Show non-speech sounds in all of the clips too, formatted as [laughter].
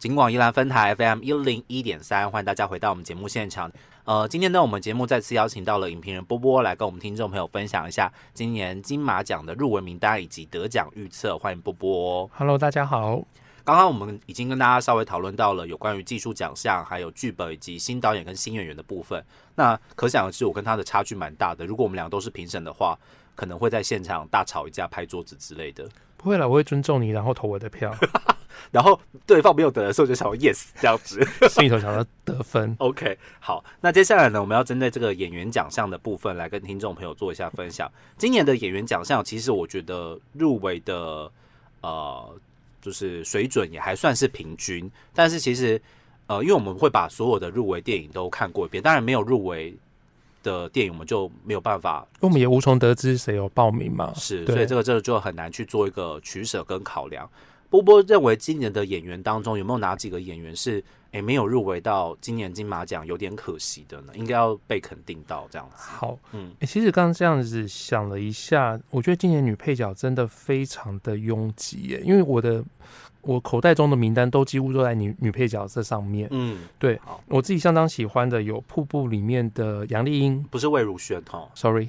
金广宜兰分台 FM 一零一点三，欢迎大家回到我们节目现场。呃，今天呢，我们节目再次邀请到了影评人波波来跟我们听众朋友分享一下今年金马奖的入围名单以及得奖预测。欢迎波波。Hello，大家好。刚刚我们已经跟大家稍微讨论到了有关于技术奖项、还有剧本以及新导演跟新演员的部分。那可想而知，我跟他的差距蛮大的。如果我们俩都是评审的话，可能会在现场大吵一架、拍桌子之类的。不会了，我会尊重你，然后投我的票，[laughs] 然后对方没有得的时候，就想说 yes 这样子。[laughs] 心里头想要得分。[laughs] OK，好，那接下来呢，我们要针对这个演员奖项的部分来跟听众朋友做一下分享。今年的演员奖项，其实我觉得入围的呃，就是水准也还算是平均，但是其实呃，因为我们会把所有的入围电影都看过一遍，当然没有入围的电影，我们就没有办法我们也无从得知谁有报名嘛。是，所以这个这个就很难去做一个取舍跟考量。波波认为今年的演员当中有没有哪几个演员是诶、没有入围到今年金马奖有点可惜的呢？应该要被肯定到这样子。好，嗯欸其实刚刚这样子想了一下，我觉得今年女配角真的非常的拥挤耶，因为我的我口袋中的名单都几乎都在女女配角这上面。嗯，对好，我自己相当喜欢的有《瀑布》里面的杨丽英不是魏如萱哈，，sorry，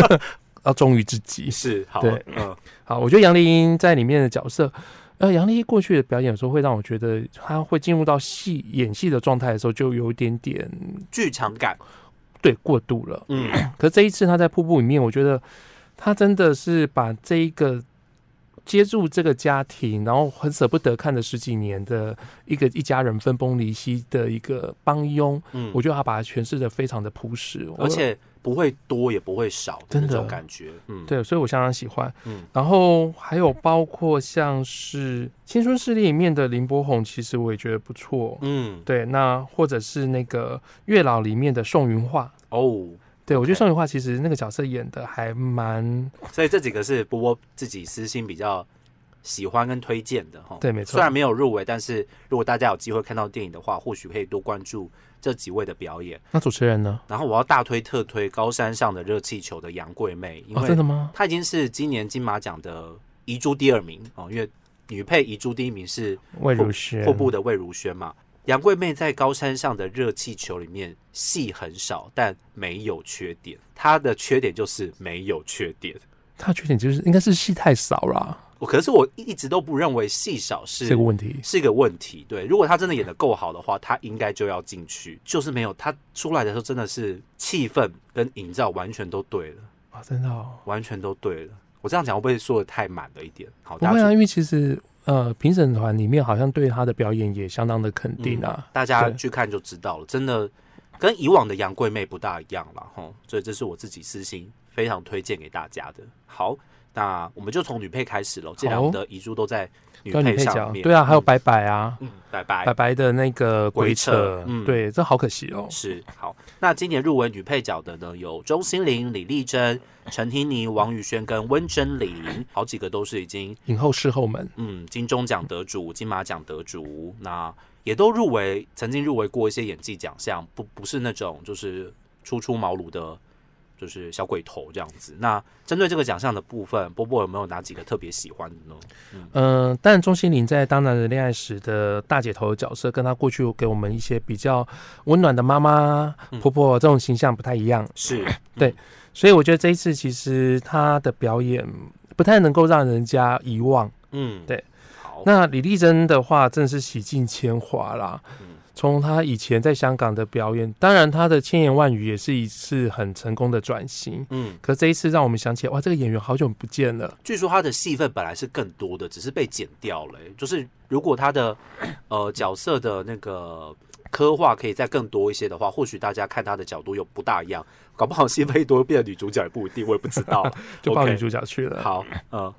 [laughs] 要忠于自己。是好，对嗯好，我觉得杨丽英在里面的角色，呃，杨丽英过去的表演有时候会让我觉得，她会进入到戏演戏的状态的时候，就有一点点剧场感，对过度了。嗯可这一次她在瀑布里面，我觉得她真的是把这一个接住这个家庭，然后很舍不得看了十几年的一个一家人分崩离析的一个帮佣，嗯，我觉得她把它诠释的非常的朴实，而且不会多也不会少的那种感觉，嗯，，对，所以我相当喜欢。嗯。然后还有包括像是《青春势力》里面的林柏宏，其实我也觉得不错。嗯，对，那或者是那个《月老》里面的宋云画，哦，对我觉得宋云画其实那个角色演的还蛮所以这几个是波波自己私心比较喜欢跟推荐的哈。对，没错虽。然没有入围，但是如果大家有机会看到电影的话，或许可以多关注这几位的表演。那主持人呢？然后我要大推特推高山上的热气球的杨贵妹，因哦，真为的吗？她已经是今年金马奖的遗珠第二名哦，因为女配遗珠第一名是魏如萱，瀑布的魏如萱嘛。杨贵妹在高山上的热气球里面戏很少，但没有缺点。她的缺点就是没有缺点。她的缺点就是应该是戏太少啦，我可是我一直都不认为戏少是这个问题。是一个问题。对，如果他真的演的够好的话，他应该就要进去。就是没有他出来的时候，真的是气氛跟营造完全都对了，啊，真的哦，完全都对了。我这样讲会不会说的太满了一点？好，不会因为其实呃，评审团里面好像对他的表演也相当的肯定啊。大家去看就知道了，真的跟以往的杨贵妹不大一样了哈。所以这是我自己私心非常推荐给大家的。好，那我们就从女配开始喽。既然我们的遗珠都在女配配上面，角对啊，还有嗯白白啊，嗯，白白白。白的那个鬼鬼扯扯，嗯对，这好可惜哦。是好，那今年入围女配角的呢，有钟欣凌、李丽珍、陈婷妮、王宇轩跟温真菱，好几个都是已经影后事后们，嗯金钟奖得主、金马奖得主，那也都入围，曾经入围过一些演技奖项，不不是那种就是初出茅庐的，就是小鬼头这样子。那针对这个奖项的部分，波波有没有哪几个特别喜欢的呢？嗯、但钟欣凌在《当男人恋爱时》的大姐头的角色，跟她过去给我们一些比较温暖的妈妈、嗯婆婆这种形象不太一样，是对所以我觉得这一次其实她的表演不太能够让人家遗忘。嗯对，好，那李丽珍的话，真的是洗尽铅华啦。嗯从他以前在香港的表演，当然他的千言万语也是一次很成功的转型。嗯，可这一次让我们想起来，哇，这个演员好久不见了。据说他的戏份本来是更多的，只是被剪掉了欸、就是如果他的 [coughs] 呃角色的那个刻画可以再更多一些的话，或许大家看他的角度又不大一样。搞不好戏份一多变成女主角也不一定，我也不知道。[laughs] 就抱女主角去了。好，嗯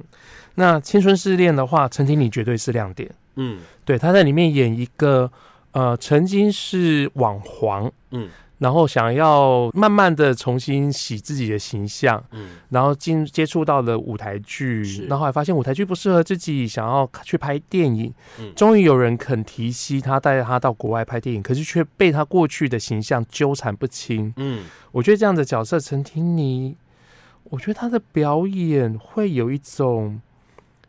那《青春试炼》的话，陈婷妮绝对是亮点。嗯对，他在里面演一个呃，曾经是网黄，嗯然后想要慢慢的重新洗自己的形象，嗯然后进接触到了舞台剧，然后还发现舞台剧不适合自己，想要去拍电影。嗯终于有人肯提携他，带他到国外拍电影，可是却被他过去的形象纠缠不清。嗯我觉得这样的角色，陈婷妮，我觉得她的表演会有一种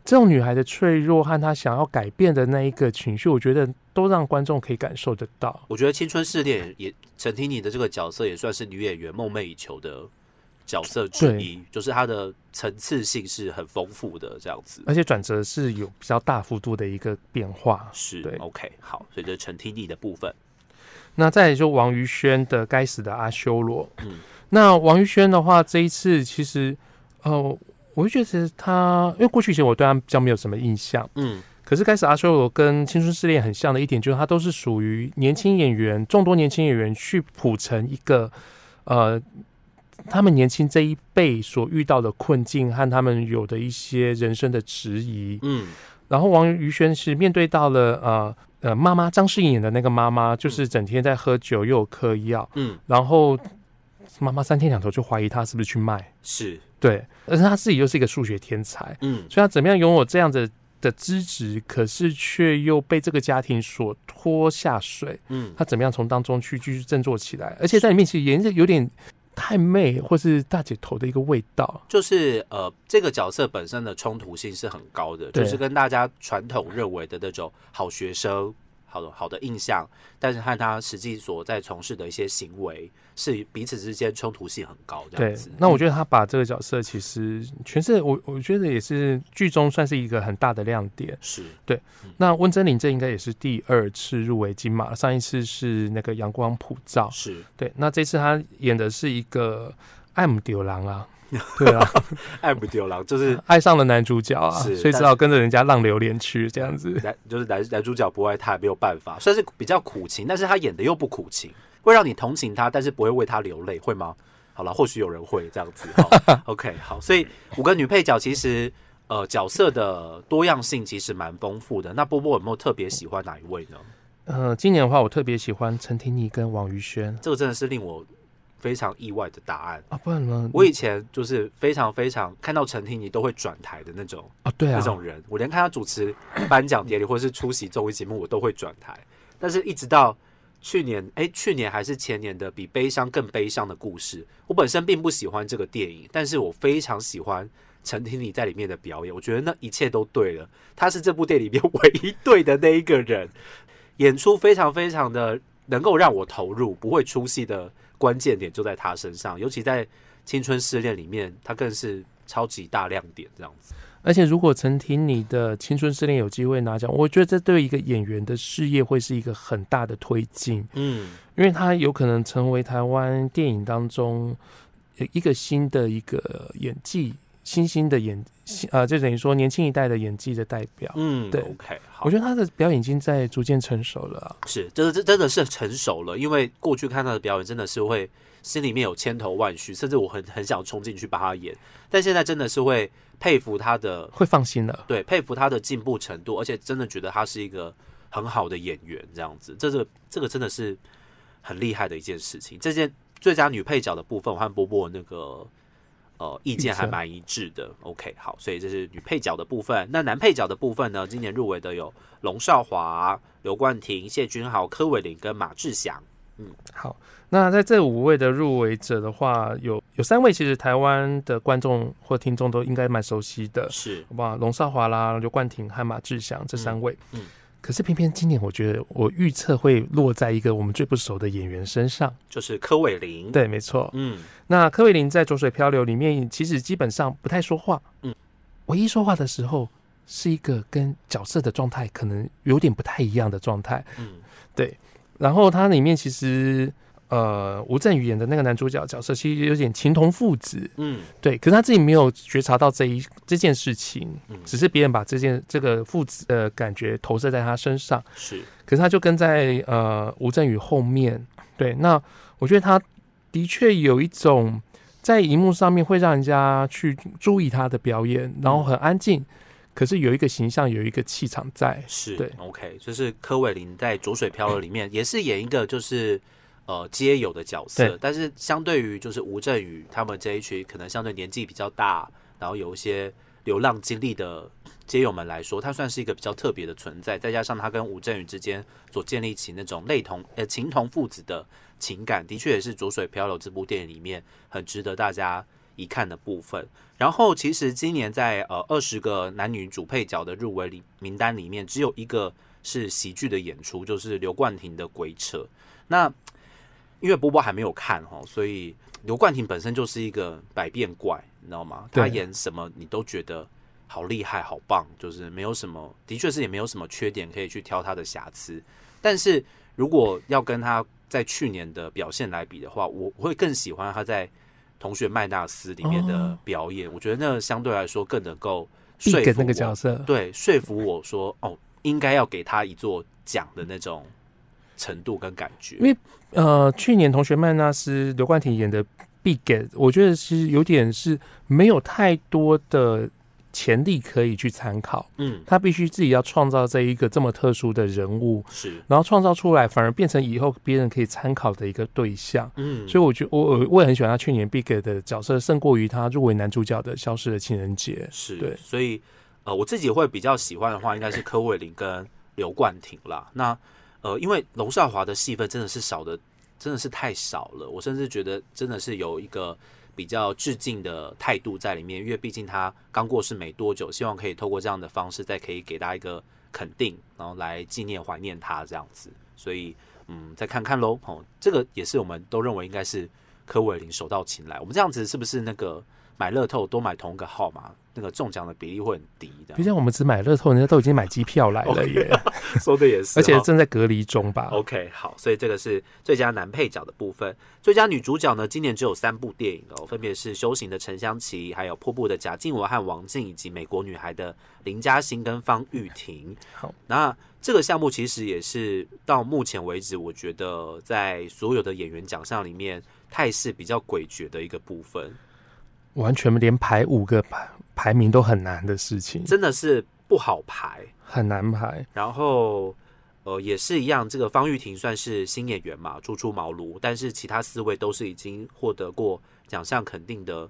这种女孩的脆弱和她想要改变的那一个情绪，我觉得都让观众可以感受得到。我觉得《青春试炼》也陈婷妮的这个角色也算是女演员梦寐以求的角色之一，就是她的层次性是很丰富的这样子，而且转折是有比较大幅度的一个变化。是，OK，好，所以这是陈婷妮的部分。那再就王于轩的《该死的阿修罗》，嗯，那王于轩的话，这一次其实，呃，我就觉得他，因为过去以前我对他比较没有什么印象，嗯，可是《开始阿修罗》跟《青春试炼》很像的一点，就是他都是属于年轻演员，众多年轻演员去谱成一个，呃，他们年轻这一辈所遇到的困境和他们有的一些人生的质疑，嗯，然后王于轩是面对到了，呃。呃，妈妈张世颖演的那个妈妈，就是整天在喝酒，又有嗑药，嗯，然后妈妈三天两头就怀疑他是不是去卖，是对，而且他自己又是一个数学天才，嗯，所以他怎么样拥有这样子的资质，可是却又被这个家庭所拖下水，嗯，他怎么样从当中去继续振作起来，而且在里面其实演着有点太妹或是大姐头的一个味道，就是呃，这个角色本身的冲突性是很高的，就是跟大家传统认为的那种好学生、好的好的印象，但是和他实际所在从事的一些行为是彼此之间冲突性很高，这对样子。，那我觉得他把这个角色其实全是，我我觉得也是剧中算是一个很大的亮点。是对那温真菱这应该也是第二次入围金马，上一次是那个阳光普照。是，对，那这次他演的是一个爱姆丢郎啊，[laughs] 对啊，[laughs] 爱不丢狼，就是 [laughs] 爱上了男主角啊，是所以只好跟着人家浪流连去这样子。男就是男男主角不爱他，也没有办法，算是比较苦情，但是他演的又不苦情，会让你同情他，但是不会为他流泪，会吗？好了，或许有人会这样子。好 OK，好，所以五个女配角其实呃角色的多样性其实蛮丰富的。那波波有没有特别喜欢哪一位呢？呃，今年的话，我特别喜欢陈婷妮跟王宇轩这个真的是令我非常意外的答案。啊，不然呢？我以前就是非常非常看到陈婷你都会转台的那种啊，对啊那，种人，我连看他主持颁奖典礼或是出席综艺节目，我都会转台。但是，一直到去年，哎、去年还是前年的《比悲伤更悲伤的故事》，我本身并不喜欢这个电影，但是我非常喜欢陈婷你在里面的表演，我觉得那一切都对了。他是这部电影里面唯一对的那一个人，演出非常非常的能够让我投入，不会出戏的关键点就在他身上，尤其在《青春试炼》里面，他更是超级大亮点，这样子。而且如果陈婷你的《青春失恋》有机会拿奖，我觉得这对一个演员的事业会是一个很大的推进，嗯，因为他有可能成为台湾电影当中呃一个新的一个演技。新兴的演，呃，就等于说年轻一代的演技的代表。嗯，对，OK，好，我觉得他的表演已经在逐渐成熟了啊、是，这这真的是成熟了，因为过去看他的表演真的是会心里面有千头万绪，甚至我很很想冲进去把他演，但现在真的是会佩服他的，会放心了。对，佩服他的进步程度，而且真的觉得他是一个很好的演员，这样子，这个这个真的是很厉害的一件事情。这件最佳女配角的部分，我和波波那个。呃，意见还蛮一致的。OK，好，所以这是女配角的部分。那男配角的部分呢？今年入围的有龙少华、刘冠廷、谢君豪、柯伟林跟马志祥。嗯好，那在这五位的入围者的话，有有三位其实台湾的观众或听众都应该蛮熟悉的，是好不好？龙少华啦、刘冠廷和马志祥这三位。嗯嗯可是偏偏今年，我觉得我预测会落在一个我们最不熟的演员身上。就是柯伟林。，对，没错。嗯，那柯伟林在《浊水漂流》里面，其实基本上不太说话。嗯，唯一说话的时候，是一个跟角色的状态可能有点不太一样的状态。嗯，对然后它里面其实，呃，吴镇宇演的那个男主角角色，其实有点情同父子。嗯，对，可是他自己没有觉察到这一这件事情，嗯只是别人把这件这个父子的感觉投射在他身上。是，可是他就跟在呃吴镇宇后面，对，那我觉得他的确有一种在荧幕上面会让人家去注意他的表演，然后很安静，可是有一个形象，有一个气场在。是，对，OK，就是柯伟林在《浊水漂流》里面也是演一个就是呃街友的角色，但是相对于就是吴镇宇他们这一群可能相对年纪比较大，然后有一些流浪经历的街友们来说，他算是一个比较特别的存在，再加上他跟吴镇宇之间所建立起那种类同呃情同父子的情感，的确也是《浊水漂流》这部电影里面很值得大家一看的部分。然后其实今年在呃二十个男女主配角的入围里名单里面，只有一个是喜剧的演出，就是刘冠廷的《鬼扯》。那因为波波还没有看哈，所以刘冠廷本身就是一个百变怪，你知道吗？他演什么你都觉得好厉害、好棒，就是没有什么，的确是也没有什么缺点可以去挑他的瑕疵。但是如果要跟他在去年的表现来比的话，我我会更喜欢他在《同学麦纳斯》里面的哦表演，我觉得那相对来说更能够说服那个我角色，对，说服我说哦，应该要给他一座奖的那种程度跟感觉。因为呃，去年同学曼纳斯刘冠廷演的《必给》，我觉得是有点是没有太多的潜力可以去参考，嗯，他必须自己要创造这一个这么特殊的人物，是，然后创造出来，反而变成以后别人可以参考的一个对象。嗯，所以我觉得我我我也很喜欢他去年必给的角色，胜过于他入围男主角的《消失的情人节》。是，对所以呃，我自己会比较喜欢的话，应该是柯伟林跟刘冠廷啦。那呃，因为龙少华的戏份真的是少的，真的是太少了。我甚至觉得真的是有一个比较致敬的态度在里面，因为毕竟他刚过世没多久，希望可以透过这样的方式，再可以给大家一个肯定，然后来纪念怀念他这样子。所以嗯，再看看喽。哦，这个也是我们都认为应该是柯伟林手到擒来。我们这样子是不是那个买乐透多买同一个号码，那个中奖的比例会很低的毕？竟我们只买乐透，人家都已经买机票来了耶，[laughs] 说的也是，而且哦正在隔离中吧。OK，好，所以这个是最佳男配角的部分。最佳女主角呢，今年只有三部电影哦，分别是《修行的沉香琪》，还有《瀑布的贾静雯和王静，以及《美国女孩》的林嘉欣跟方玉婷。好，那这个项目其实也是到目前为止，我觉得在所有的演员奖项里面，态势比较诡谲的一个部分，完全连排五个排排名都很难的事情，真的是不好排。很难排。然后，呃，也是一样，这个方玉婷算是新演员嘛，初出茅庐，但是其他四位都是已经获得过奖项肯定的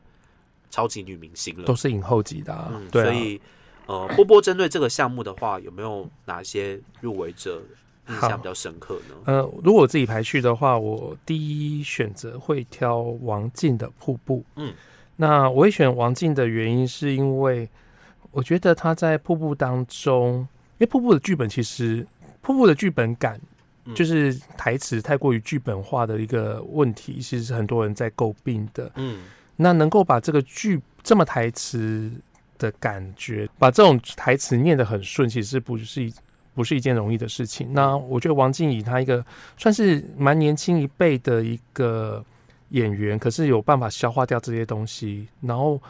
超级女明星了都。是影后级的、啊，嗯，对、啊，所以，呃，波波针对这个项目的话，有没有哪些入围者印象比较深刻呢？呃，如果我自己排序的话，我第一选择会挑王静的《瀑布》。嗯，那我会选王静的原因是因为我觉得他在《瀑布》当中，因为《瀑布》的剧本其实《瀑布》的剧本感嗯就是台词太过于剧本化的一个问题，其实是很多人在诟病的。嗯那能够把这个剧这么台词的感觉，把这种台词念得很顺，其实不是一不是一件容易的事情。那我觉得王静以她一个算是蛮年轻一辈的一个演员，可是有办法消化掉这些东西，然后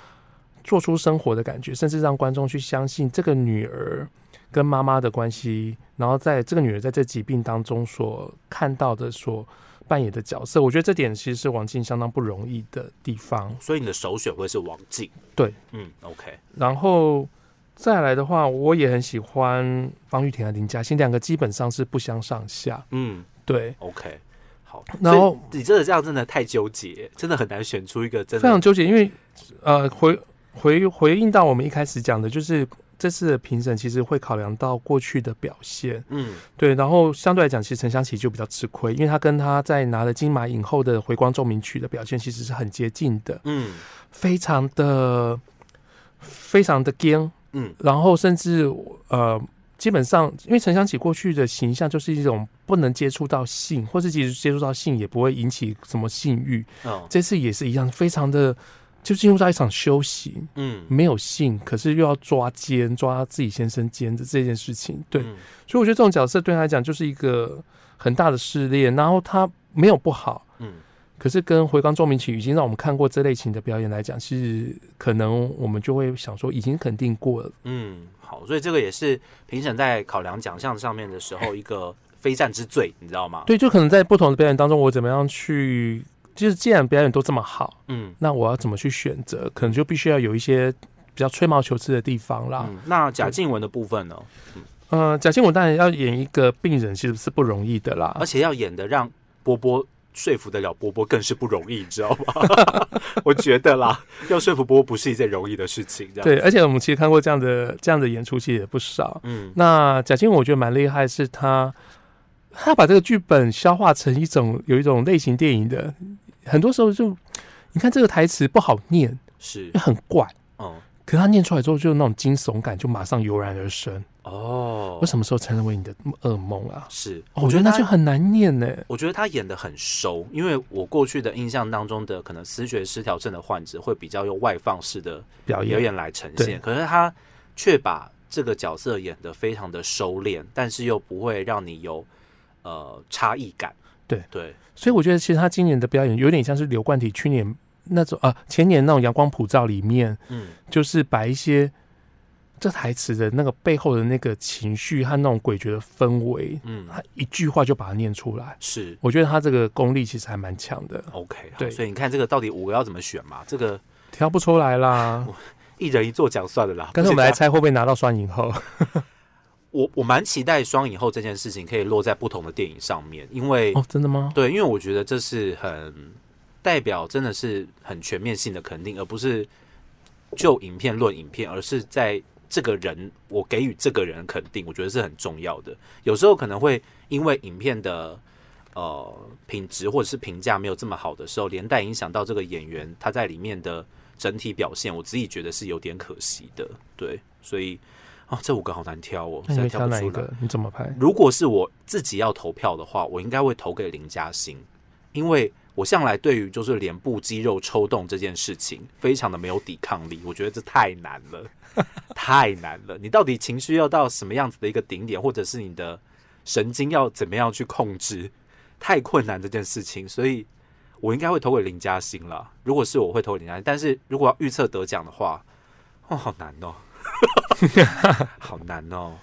做出生活的感觉，甚至让观众去相信这个女儿跟妈妈的关系，然后在这个女儿在这疾病当中所看到的所。扮演的角色，我觉得这点其实是王静相当不容易的地方。所以你的首选会是王静。对，嗯，OK，然后再来的话，我也很喜欢方玉婷和林嘉欣，两个基本上是不相上下。嗯对，，OK，好。然后你真的这样真的太纠结，真的很难选出一个真的非常纠结，因为呃回回回应到我们一开始讲的，就是这次的评审其实会考量到过去的表现。嗯对，然后相对来讲，其实陈湘琪就比较吃亏，因为他跟他在拿了金马影后的《回光奏鸣曲》的表现其实是很接近的，嗯非常的非常的僵。嗯然后甚至呃，基本上因为陈香琪过去的形象就是一种不能接触到性，或是即使接触到性也不会引起什么性欲。哦这次也是一样，非常的就进入到一场修行，嗯，没有性，可是又要抓奸，抓自己先生奸的这件事情。对，嗯所以我觉得这种角色对他来讲就是一个很大的试炼。然后他没有不好，嗯可是跟《回光奏鸣曲》已经让我们看过这类型的表演来讲，其实可能我们就会想说，已经肯定过了。嗯，好，所以这个也是评审在考量奖项上面的时候一个非战之罪，你知道吗？对，就可能在不同的表演当中，我怎么样去，就是既然表演都这么好，嗯那我要怎么去选择？可能就必须要有一些比较吹毛求疵的地方啦。嗯，那贾静雯的部分呢？呃，贾静雯当然要演一个病人，其实是不容易的啦而。且要演的让波波说服得了波波，更是不容易，你知道吗？[laughs] 我觉得啦，要说服波波不是一件容易的事情。这样，对，而且我们其实看过这样的这样的演出，其实也不少。嗯那贾静雯我觉得蛮厉害，是他他把这个剧本消化成一种有一种类型电影的，很多时候就你看这个台词不好念，是，很怪。嗯，可是他念出来之后，就那种惊悚感就马上油然而生。哦我，什么时候成为你的噩梦啊？是，哦我觉得那就很难念呢。我觉得他演的很熟，因为我过去的印象当中的可能思觉失调症的患者会比较用外放式的表演表演来呈现，可是他却把这个角色演得非常的收敛，但是又不会让你有呃差异感。对对，所以我觉得其实他今年的表演有点像是刘冠廷去年那种啊前年那种阳光普照里面，嗯，就是把一些这台词的那个背后的那个情绪和那种诡谲的氛围，嗯，他一句话就把它念出来。是我觉得他这个功力其实还蛮强的，OK 好。对所以你看这个到底五个要怎么选嘛？这个挑不出来啦。[laughs] 一人一座奖算了啦。刚才我们来猜会不会拿到双影后？[laughs] 我我蛮期待双影后这件事情可以落在不同的电影上面，因为哦，真的吗？对，因为我觉得这是很代表，真的是很全面性的肯定，而不是就影片论影片，而是在这个人，我给予这个人肯定，我觉得是很重要的。有时候可能会因为影片的呃品质或者是评价没有这么好的时候，连带影响到这个演员他在里面的整体表现，我自己觉得是有点可惜的。对，所以啊、这五个好难挑哦，那你会实在挑不出来。挑哪一个？你怎么拍？如果是我自己要投票的话，我应该会投给林嘉欣，因为我向来对于就是脸部肌肉抽动这件事情非常的没有抵抗力，我觉得这太难了，太难了。你到底情绪要到什么样子的一个顶点，或者是你的神经要怎么样去控制，太困难这件事情，所以我应该会投给林嘉欣了。如果是我会投林嘉欣，但是如果要预测得奖的话，哦，好难哦，[laughs] 好难哦。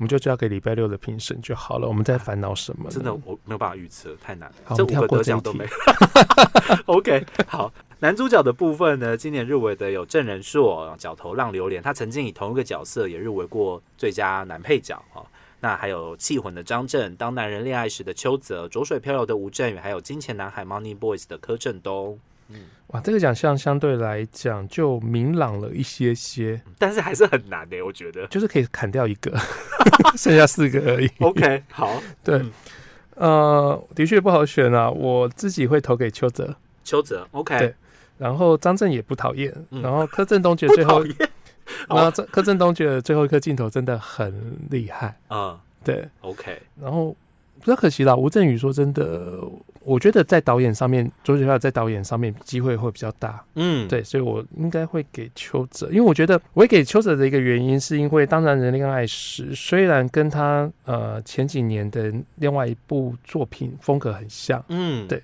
我们就交给礼拜六的评审就好了。我们在烦恼什么呢？真的我没有办法预测，太难了好。这五个得奖都没题。[laughs] OK，好，男主角的部分呢，今年入围的有郑仁硕、角头浪流连，他曾经以同一个角色也入围过最佳男配角哦。那还有气魂的张震，当男人恋爱时的邱泽，浊水漂流的吴镇宇，还有金钱男孩 Money Boys 的柯震东，哇，这个奖项相对来讲就明朗了一些些，但是还是很难的，我觉得。就是可以砍掉一个，[laughs] 剩下四个而已。OK，好，[laughs] 对嗯，呃，的确不好选啊。我自己会投给邱泽，邱泽，OK，对然后张震也不讨厌，嗯然后柯震东觉得最后，不讨厌，然后这柯震东觉得最后一颗镜头真的很厉害，嗯对。，OK，然后比较可惜啦，吴镇宇说真的，我觉得在导演上面，周杰伦在导演上面机会会比较大，嗯，，对，所以我应该会给邱泽，因为我觉得我会给邱泽的一个原因，是因为《当然人恋爱时》虽然跟他呃前几年的另外一部作品风格很像，嗯，对。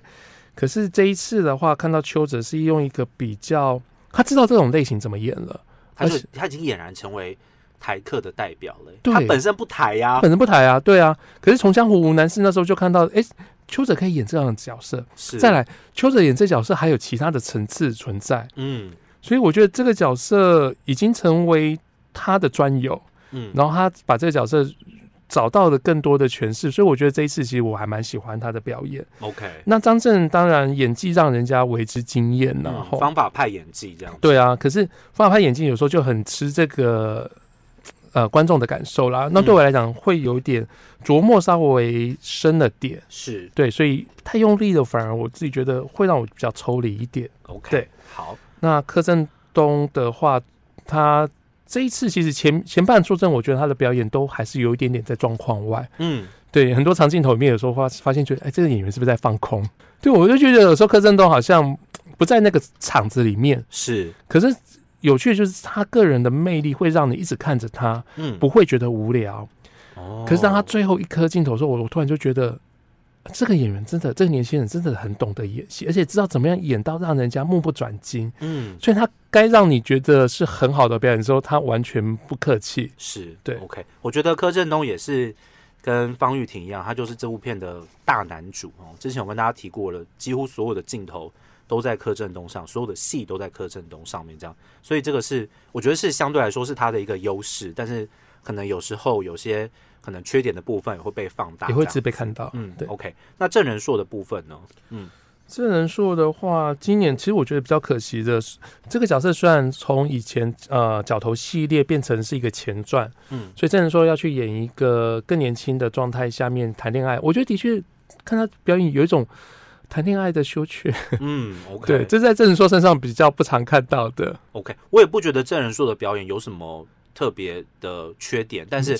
可是这一次的话，看到邱泽是用一个比较，他知道这种类型怎么演了，他而且他已经俨然成为台客的代表了。对。他本身不台呀、本身不抬啊，对啊，可是从江湖无难事那时候就看到，哎，邱泽可以演这样的角色，是。再，来邱泽演这角色还有其他的层次存在，嗯。所以我觉得这个角色已经成为他的专有。嗯，然后他把这个角色找到了更多的诠释，所以我觉得这一次其实我还蛮喜欢他的表演。OK，那张震当然演技让人家为之惊艳然嗯后、方法派演技这样，对啊，可是方法派演技有时候就很吃这个呃观众的感受啦。那对我来讲会有点琢磨稍微深了点，是对，所以太用力了，反而我自己觉得会让我比较抽离一点。OK，对，好，那柯震东的话，他这一次其实前前半出阵，我觉得他的表演都还是有一点点在状况外。嗯，对，很多长镜头里面有时候发发现，觉得哎，这个演员是不是在放空？对，我就觉得有时候柯震东好像不在那个场子里面。是，可是有趣的就是他个人的魅力会让你一直看着他，嗯，不会觉得无聊。哦可是当他最后一颗镜头的时候，我我突然就觉得。这个演员真的，这个年轻人真的很懂得演戏，而且知道怎么样演到让人家目不转睛。嗯所以他该让你觉得是很好的表演之后，他完全不客气。是对，OK，我觉得柯震东也是跟方玉婷一样，他就是这部片的大男主哦。之前我跟大家提过了，几乎所有的镜头都在柯震东上，所有的戏都在柯震东上面，这样，所以这个是我觉得是相对来说是他的一个优势，但是可能有时候有些可能缺点的部分也会被放大，也会被看到。嗯，对。，OK，那郑仁硕的部分呢？郑仁硕的话，今年其实我觉得比较可惜的是，这个角色虽然从以前呃角头系列变成是一个前传，嗯所以郑仁硕要去演一个更年轻的状态下面谈恋爱，我觉得的确看他表演有一种谈恋爱的羞怯。[laughs] 嗯，OK，对，这在郑人硕身上比较不常看到的。OK，我也不觉得郑仁硕的表演有什么特别的缺点，但是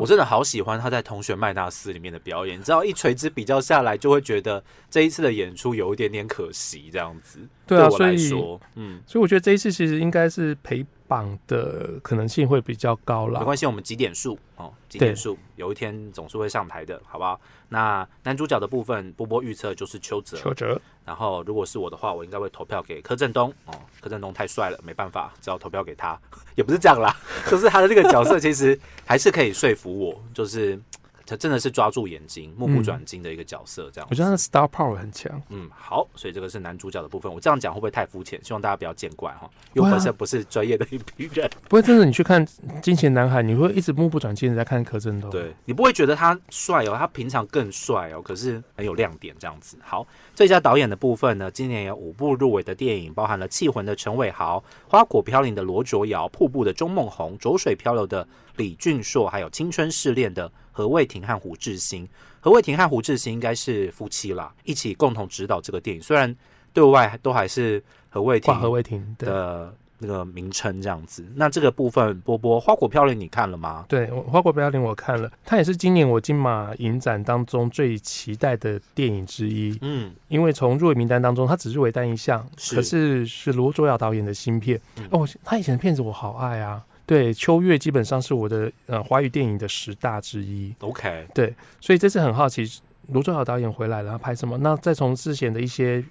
我，真的好喜欢他在《同学麦纳斯》里面的表演。你知道，一垂直比较下来，就会觉得这一次的演出有一点点可惜，这样子。对啊，我所以来说，嗯，所以我觉得这一次其实应该是陪榜的可能性会比较高了。没关系，我们几点数哦，几点数，有一天总是会上台的，好不好？那男主角的部分，波波预测就是邱泽，邱哲，然后如果是我的话，我应该会投票给柯震东哦，柯震东太帅了，没办法，只要投票给他。[laughs] 也不是这样啦，[laughs] 就是他的这个角色其实还是可以说服我，就是他真的是抓住眼睛、目不转睛的一个角色，这样子。我觉得他的 star power 很强。嗯，好，所以这个是男主角的部分。我这样讲会不会太肤浅？希望大家不要见怪哈，因为本身不是专业的一批人。不会真的，你去看《金钱男孩》，你会一直目不转睛的在看柯震东。，对你不会觉得他帅哦，他平常更帅哦，可是很有亮点这样子。好，最佳导演的部分呢，今年有五部入围的电影，包含了《气魂》的陈伟豪、《花果飘零》的罗卓瑶、《瀑布》的钟梦红、《浊水漂流》的李俊硕，还有《青春试炼》的何卫廷和胡志兴。何卫廷和胡志兴应该是夫妻啦，一起共同指导这个电影，虽然对外都还是何卫廷挂何卫廷的。那个名称这样子。那这个部分，波波《花果飘零》你看了吗？对，《花果飘零》我看了，它也是今年我金马影展当中最期待的电影之一。嗯，因为从入围名单当中，它只入围单一项，可是是罗卓瑶导演的新片。嗯哦，他以前的片子我好爱啊。对，秋月基本上是我的呃华语电影的十大之一。OK，对所以这次很好奇，罗卓瑶导演回来了，他拍什么？那再从之前的一些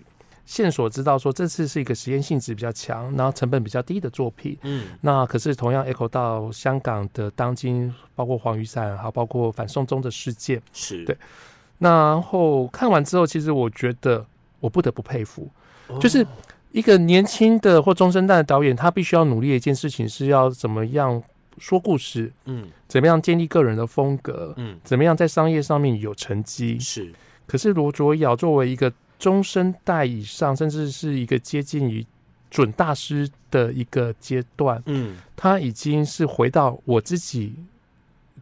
线索知道说，这次是一个实验性质比较强，然后成本比较低的作品。嗯，那可是同样 echo 到香港的当今，包括黄雨伞，还有包括反送中的事件。是，对然后看完之后，其实我觉得我不得不佩服，哦就是一个年轻的或中生代的导演，他必须要努力的一件事情是要怎么样说故事，嗯。怎么样建立个人的风格，嗯，怎么样在商业上面有成绩。是，可是罗卓瑶作为一个中生代以上，甚至是一个接近于准大师的一个阶段，嗯。他已经是回到我自己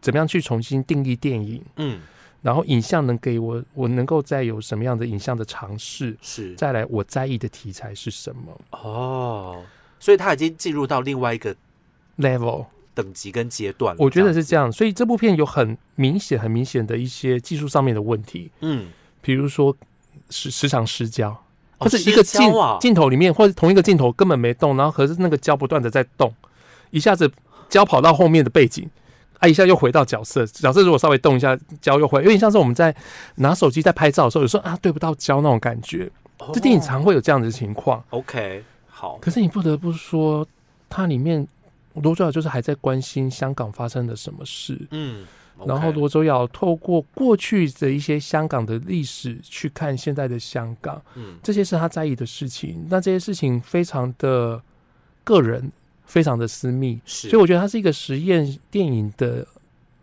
怎么样去重新定义电影，嗯，然后影像能给我，我能够再有什么样的影像的尝试，是，再来我在意的题材是什么哦，所以他已经进入到另外一个 level，等级跟阶段了。我觉得是子这样。所以这部片有很明显、很明显的一些技术上面的问题，嗯，比如说时时常失焦。哦或是一个镜镜头里面，或者同一个镜头根本没动，然后可是那个焦不断的在动，一下子焦跑到后面的背景，啊，一下又回到角色，角色如果稍微动一下，焦又回，有点像是我们在拿手机在拍照的时候，有时候啊对不到焦那种感觉。这电影常会有这样子的情况，哦 OK 好，可是你不得不说，它里面罗周瑶就是还在关心香港发生了什么事，嗯，然后罗周瑶透过过去的一些香港的历史去看现在的香港。嗯这些是他在意的事情，那这些事情非常的个人，非常的私密，是，所以我觉得它是一个实验电影的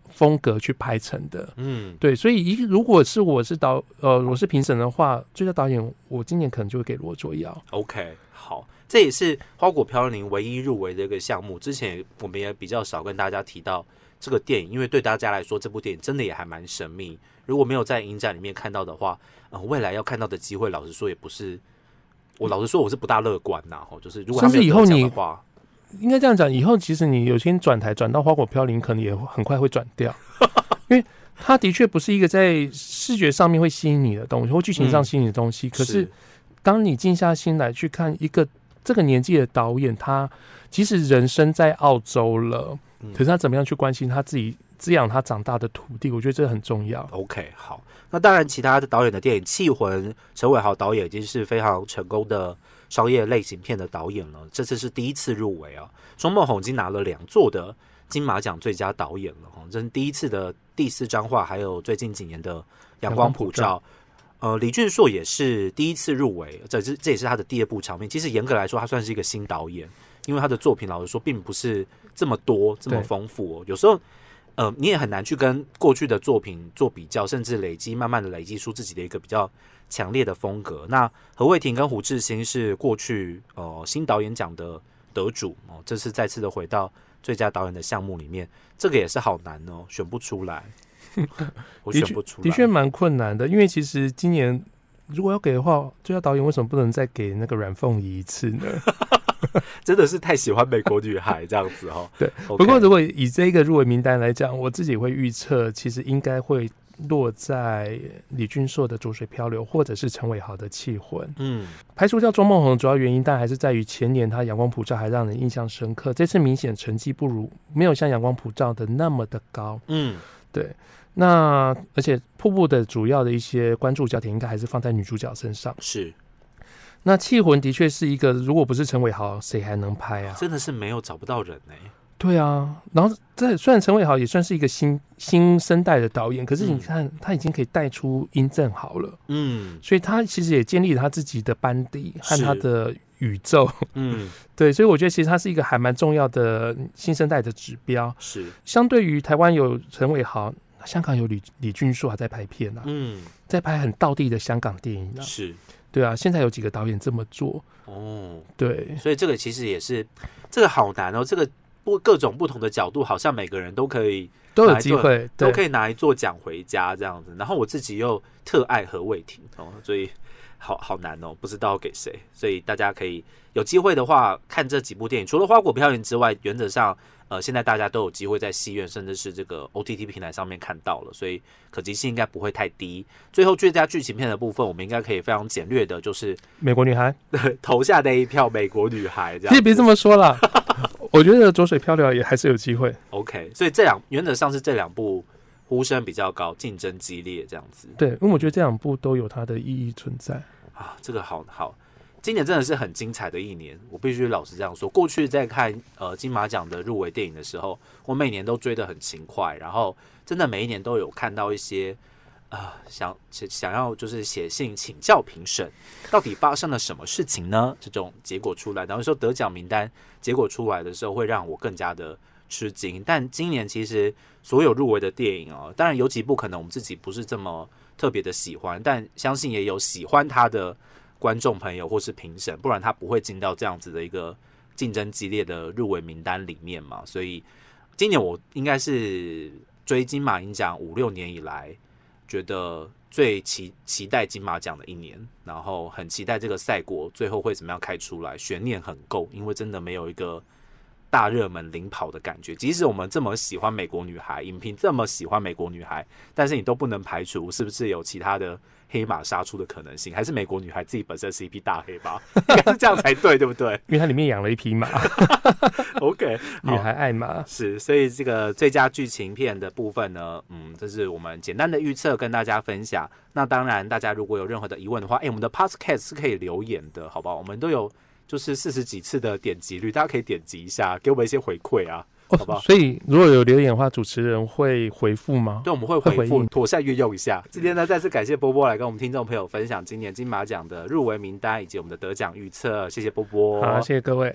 风格去拍成的。嗯对，所以一如果是我是导呃我是评审的话，最佳导演我今年可能就会给罗卓瑶。OK 好，这也是花果飘零唯一入围的一个项目。之前我们也比较少跟大家提到这个电影，因为对大家来说，这部电影真的也还蛮神秘。如果没有在影展里面看到的话，呃，未来要看到的机会，老实说也不是。我老实说，我是不大乐观呐。吼，就是如果他甚至没有得奖以后你的话，应该这样讲，以后其实你有些转台转到花果飘零，可能也很快会转掉，[laughs] 因为它的确不是一个在视觉上面会吸引你的东西，或剧情上嗯吸引你的东西。可是当你静下心来去看一个这个年纪的导演，他即使人生在澳洲了，嗯可是他怎么样去关心他自己滋养他长大的土地，我觉得这很重要。OK，好，那当然，其他的导演的电影《气魂》，陈伟豪导演已经是非常成功的商业类型片的导演了，这次是第一次入围啊。钟梦宏已经拿了两座的金马奖最佳导演了哈，这是第一次的第四张画，还有最近几年的《阳光普照》。呃，李俊硕也是第一次入围，这是这也是他的第二部长片。其实严格来说，他算是一个新导演，因为他的作品老实说并不是这么多、这么对丰富哦。有时候呃，你也很难去跟过去的作品做比较，甚至累积，慢慢的累积出自己的一个比较强烈的风格。那何卫庭跟胡志兴是过去呃新导演奖的得主哦，这次再次的回到最佳导演的项目里面，这个也是好难哦，选不出来，[laughs] 我选不出来，的确蛮困难的，因为其实今年如果要给的话，最佳导演为什么不能再给那个阮凤仪一次呢？[laughs] [laughs] 真的是太喜欢美国女孩这样子哦。对不过如果以这个入围名单来讲，我自己会预测，其实应该会落在李俊硕的《浊水漂流》，或者是陈伟豪的《气魂》。嗯排除掉钟梦红的，主要原因但还是在于前年他《阳光普照》还让人印象深刻，这次明显成绩不如，没有像《阳光普照》的那么的高。嗯对，那而且瀑布的主要的一些关注焦点应该还是放在女主角身上。是，那《气魂》的确是一个，如果不是陈伟豪，谁还能拍啊？真的是没有找不到人哎、对啊，然后这虽然陈伟豪也算是一个新新生代的导演，可是你嗯。看、他已经可以带出殷正豪了，嗯。所以他其实也建立了他自己的班底和他的宇宙。嗯。[laughs] 对，所以我觉得其实他是一个还蛮重要的新生代的指标。是，相对于台湾有陈伟豪，香港有李李俊硕还在拍片啊，嗯。在拍很道地的香港电影啊。是对啊，现在有几个导演这么做。哦，对，所以这个其实也是这个好难哦，这个不各种不同的角度，好像每个人都可以都有机会，都可以拿一座奖回家这样子。然后我自己又特爱何伟霆哦，所以好好难哦，不知道给谁。所以大家可以有机会的话看这几部电影，除了《花果飘零》之外，原则上呃现在大家都有机会在戏院甚至是这个 OTT 平台上面看到了，所以可及性应该不会太低。最后最佳剧情片的部分，我们应该可以非常简略的，就是美国女孩。[laughs] 投下那一票美国女孩这样子。其实别这么说啦，[laughs] 我觉得《浊水漂流》也还是有机会。OK，所以这两原则上是这两部呼声比较高，竞争激烈这样子对，因为我觉得这两部都有它的意义存在。啊，这个好好，今年真的是很精彩的一年，我必须老实这样说。过去在看呃金马奖的入围电影的时候，我每年都追得很勤快，然后真的每一年都有看到一些。啊、想想要就是写信请教评审，到底发生了什么事情呢？这种结果出来，然后说得奖名单结果出来的时候，会让我更加的吃惊。但今年其实所有入围的电影哦，当然有几部可能我们自己不是这么特别的喜欢，但相信也有喜欢他的观众朋友或是评审，不然他不会进到这样子的一个竞争激烈的入围名单里面嘛。所以今年我应该是追金马影奖五六年以来，觉得最期期待金马奖的一年，然后很期待这个赛果最后会怎么样开出来，悬念很够，因为真的没有一个大热门领跑的感觉。即使我们这么喜欢美国女孩，影评这么喜欢美国女孩，但是你都不能排除是不是有其他的黑马杀出的可能性，还是美国女孩自己本身是一匹大黑马，[laughs] 应该是这样才对，对不对因为它里面养了一匹马？[laughs] OK，[laughs] 女孩爱马。是，所以这个最佳剧情片的部分呢，嗯，这是我们简单的预测跟大家分享。那当然，大家如果有任何的疑问的话，哎、我们的 Podcast 是可以留言的，好不好？我们都有就是四十几次的点击率，大家可以点击一下，给我们一些回馈啊，好不好哦，所以如果有留言的话，主持人会回复吗？对，我们会回复，回妥善运用一下。今天呢，再次感谢波波来跟我们听众朋友分享今年金马奖的入围名单以及我们的得奖预测，谢谢波波。好，谢谢各位。